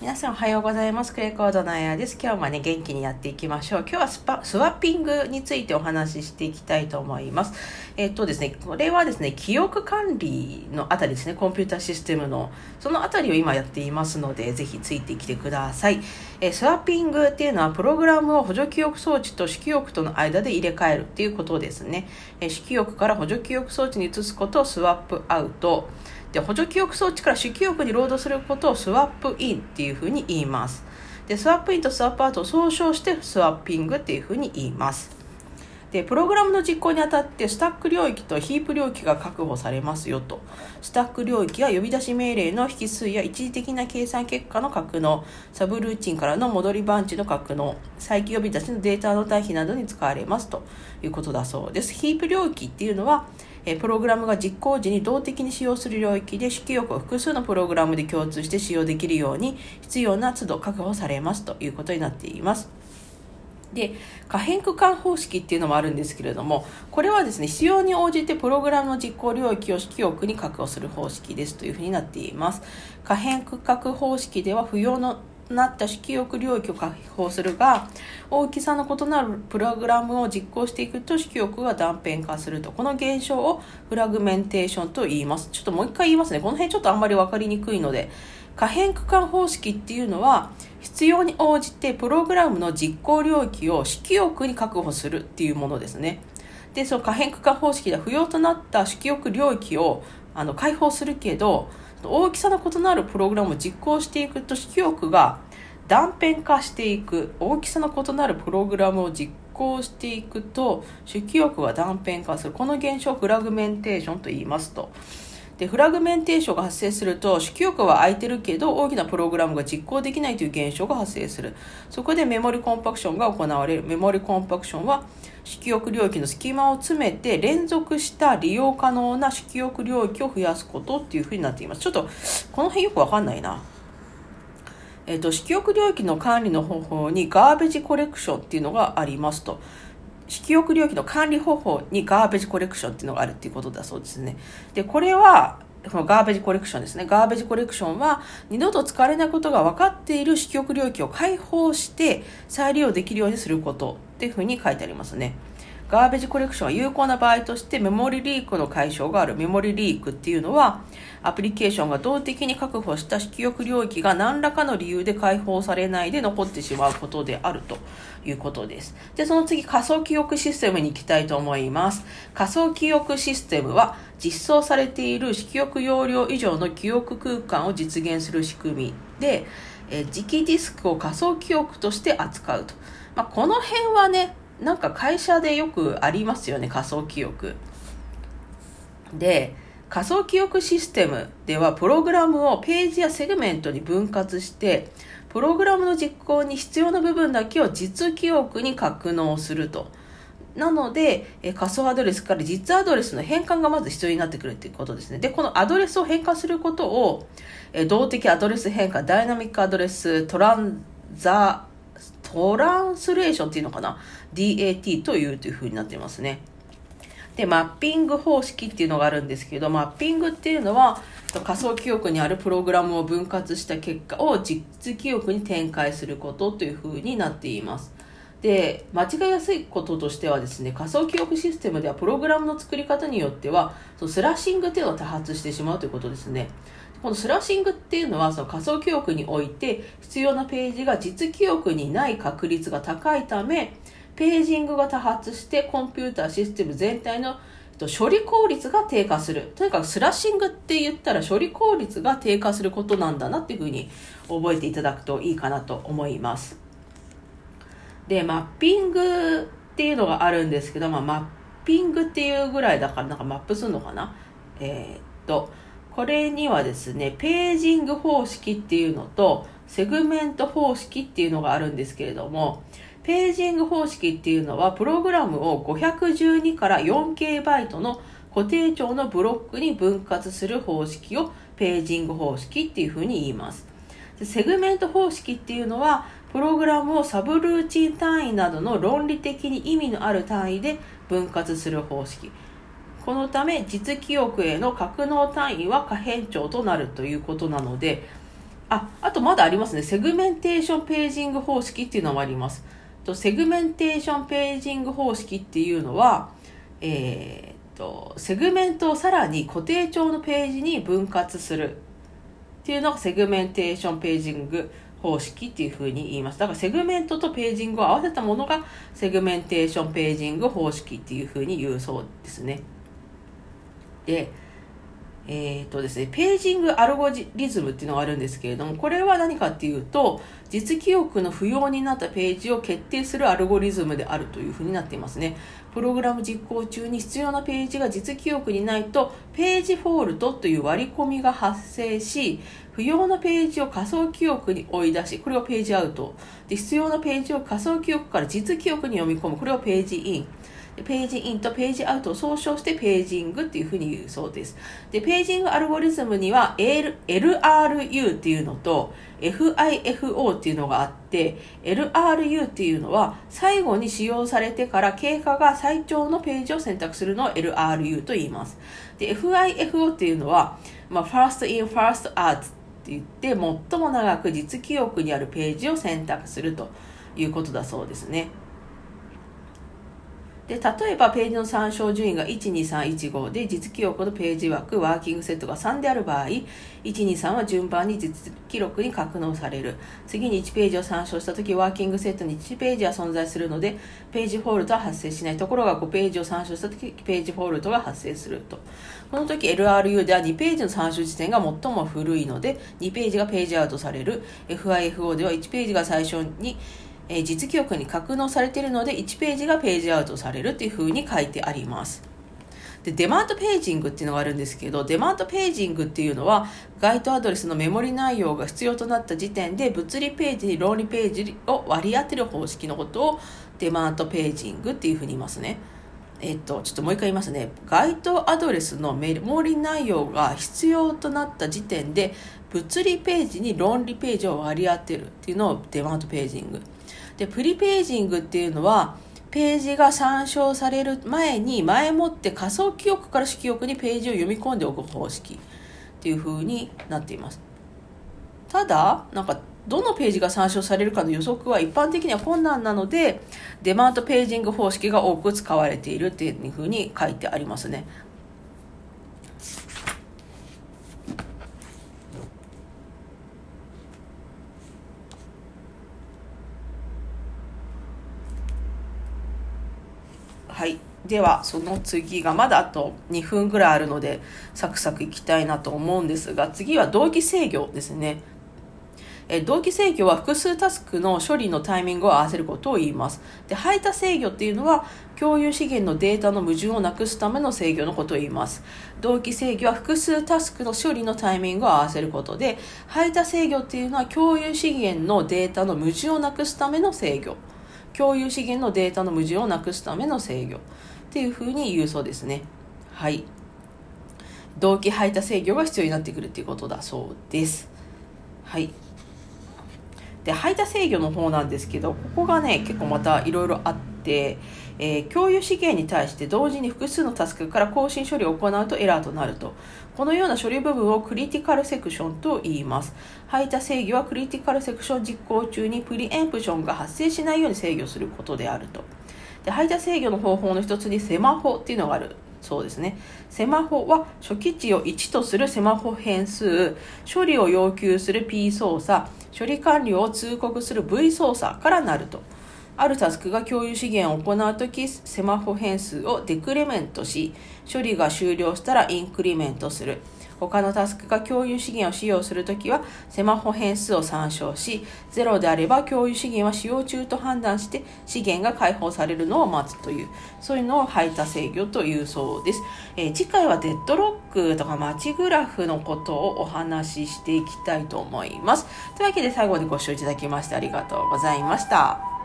皆さんおはようございます。クレコードのあやです。今日もね、元気にやっていきましょう。今日はスパスワッピングについてお話ししていきたいと思います。えっとですね、これはですね、記憶管理のあたりですね、コンピューターシステムの、そのあたりを今やっていますので、ぜひついてきてください。えスワッピングっていうのは、プログラムを補助記憶装置と主記憶との間で入れ替えるっていうことですね。え主記憶から補助記憶装置に移すことをスワップアウト。で補助記憶装置から主記憶にロードすることをスワップインっていうふうに言います。でスワップインとスワップアウトを総称してスワッピングっていうふうに言います。でプログラムの実行にあたってスタック領域とヒープ領域が確保されますよと。スタック領域は呼び出し命令の引数や一時的な計算結果の格納サブルーチンからの戻り番地の格納再起呼び出しのデータの対比などに使われますと。いうことだそうです。ヒープ領域っていうのはプログラムが実行時に動的に使用する領域で式欲を複数のプログラムで共通して使用できるように必要な都度確保されますということになっています。で可変区間方式っていうのもあるんですけれどもこれはですね必要に応じてプログラムの実行領域を式憶に確保する方式ですというふうになっています。可変区画方式では不要のなった式憶領域を確保するが大きさの異なるプログラムを実行していくと式憶が断片化すると。この現象をフラグメンテーションと言います。ちょっともう一回言いますね。この辺ちょっとあんまり分かりにくいので。可変区間方式っていうのは必要に応じてプログラムの実行領域を式憶に確保するっていうものですねでその可変区間方式で不要となった式憶領域をあの解放するけど大きさの異なるプログラムを実行していくと式憶が断片化していく大きさの異なるプログラムを実行していくと主記憶が断片化するこの現象をフラグメンテーションと言いますと。でフラグメンテーションが発生すると主記憶は空いてるけど大きなプログラムが実行できないという現象が発生する。そこでメモリコンパクションが行われる。メモリコンパクションは主記憶領域の隙間を詰めて連続した利用可能な主記憶領域を増やすことっていうふうになっています。ちょっとこの辺よくわかんないな。えっ、ー、と、式憶領域の管理の方法にガーベジコレクションっていうのがありますと。式憶領域の管理方法にガーベージコレクションっていうのがあるっていうことだそうですね。で、これは、このガーベージコレクションですね。ガーベージコレクションは、二度と使われないことが分かっている式憶領域を解放して再利用できるようにすることっていうふうに書いてありますね。ガーベージコレクションは有効な場合としてメモリリークの解消がある。メモリリークっていうのは、アプリケーションが動的に確保した記憶領域が何らかの理由で解放されないで残ってしまうことであるということです。で、その次、仮想記憶システムに行きたいと思います。仮想記憶システムは、実装されている記憶容量以上の記憶空間を実現する仕組みで、え磁気ディスクを仮想記憶として扱うと。まあ、この辺はね、なんか会社でよくありますよね仮想記憶で仮想記憶システムではプログラムをページやセグメントに分割してプログラムの実行に必要な部分だけを実記憶に格納するとなので、え仮想アドレスから実アドレスの変換がまず必要になってくるっていうことですね。で、このアドレスを変換することを、え動的アドレス変換、ダイナミックアドレス、トランザトランスレーションっていうのかな ?DAT というというふうになっていますね。で、マッピング方式っていうのがあるんですけど、マッピングっていうのは仮想記憶にあるプログラムを分割した結果を実記憶に展開することというふうになっています。で、間違いやすいこととしてはですね、仮想記憶システムではプログラムの作り方によっては、そのスラッシングっていうのを多発してしまうということですね。このスラッシングっていうのはその仮想記憶において必要なページが実記憶にない確率が高いためページングが多発してコンピューターシステム全体の処理効率が低下する。とにかくスラッシングって言ったら処理効率が低下することなんだなっていうふうに覚えていただくといいかなと思います。で、マッピングっていうのがあるんですけど、まあ、マッピングっていうぐらいだからなんかマップするのかな？えー、っと、これにはですね、ページング方式っていうのと、セグメント方式っていうのがあるんですけれども、ページング方式っていうのは、プログラムを512から 4K バイトの固定長のブロックに分割する方式をページング方式っていうふうに言います。セグメント方式っていうのは、プログラムをサブルーチン単位などの論理的に意味のある単位で分割する方式。このため実記憶への格納単位は可変長となるということなのであ、あとまだありますね。セグメンテーションページング方式っていうのもあります。とセグメンテーションページング方式っていうのは、えー、と、セグメントをさらに固定長のページに分割するっていうのがセグメンテーションページング方式っていうふうに言います。だからセグメントとページングを合わせたものがセグメンテーションページング方式っていうふうに言うそうですね。で、えーとですね、ページングアルゴリズムっていうのがあるんですけれども、これは何かっていうと、実記憶の不要になったページを決定するアルゴリズムであるというふうになっていますね。プログラム実行中に必要なページが実記憶にないと、ページフォールトという割り込みが発生し、不要なページを仮想記憶に追い出し、これをページアウト。で必要なページを仮想記憶から実記憶に読み込む、これをページイン。ページインとページアウトを総称してページングっていうふうに言うそうです。で、ページングアルゴリズムには LRU っていうのと FIFO っていうのがあって、LRU っていうのは最後に使用されてから経過が最長のページを選択するのを LRU と言います。で、FIFO っていうのは、まあ、First in, First out って言って、最も長く実記憶にあるページを選択するということだそうですね。で例えばページの参照順位が12315で実記憶のページ枠ワーキングセットが3である場合123は順番に実記録に格納される。次に1ページを参照した時ワーキングセットに1ページは存在するのでページフォールトは発生しないところが5ページを参照した時ページフォールトが発生すると。この時 LRU では2ページの参照時点が最も古いので2ページがページアウトされる。FIFO では1ページが最初にえ実記憶に格納されているので1ページがページアウトされるっていう風に書いてあります。で、デマンドページングっていうのがあるんですけど、デマンドページングっていうのは、該当アドレスのメモリ内容が必要となった時点で、物理ページに論理ページを割り当てる方式のことを、デマントページングっていうふうに言いますね。えっと、ちょっともう一回言いますね。該当アドレスのメモリ内容が必要となった時点で、物理ページに論理ページを割り当てるっていうのをデマントページング。で、プリページングっていうのは、ページが参照される前に前もって仮想記憶から主記憶にページを読み込んでおく方式っていう風になっています。ただ、なんか、どのページが参照されるかの予測は一般的には困難なので、デマントページング方式が多く使われているっていう風に書いてありますね。はい。では、その次がまだあと2分ぐらいあるので、サクサクいきたいなと思うんですが、次は同期制御ですね。え同期制御は複数タスクの処理のタイミングを合わせることを言います。で、排他制御っていうのは、共有資源のデータの矛盾をなくすための制御のことを言います。同期制御は複数タスクの処理のタイミングを合わせることで、排他制御っていうのは共有資源のデータの矛盾をなくすための制御。共有資源のデータの矛盾をなくすための制御っていうふうに言うそうですね。はい。同期排他制御が必要になってくるっていうことだそうです。はい。で、排他制御の方なんですけど、ここがね、結構またいろいろあって、えー、共有資源に対して同時に複数のタスクから更新処理を行うとエラーとなると。このような処理部分をクリティカルセクションと言います。排他制御はクリティカルセクション実行中にプリエンプションが発生しないように制御することであると。で排他制御の方法の一つにセマホっていうのがあるそうですね。セマホは初期値を1とするセマホ変数、処理を要求する P 操作、処理完了を通告する V 操作からなると。あるタスクが共有資源を行うとき、セマホ変数をデクレメントし、処理が終了したらインクリメントする。他のタスクが共有資源を使用するときは、セマホ変数を参照し、0であれば共有資源は使用中と判断して、資源が解放されるのを待つという、そういうのを排他制御というそうです。えー、次回はデッドロックとかマチグラフのことをお話ししていきたいと思います。というわけで最後にご視聴いただきましてありがとうございました。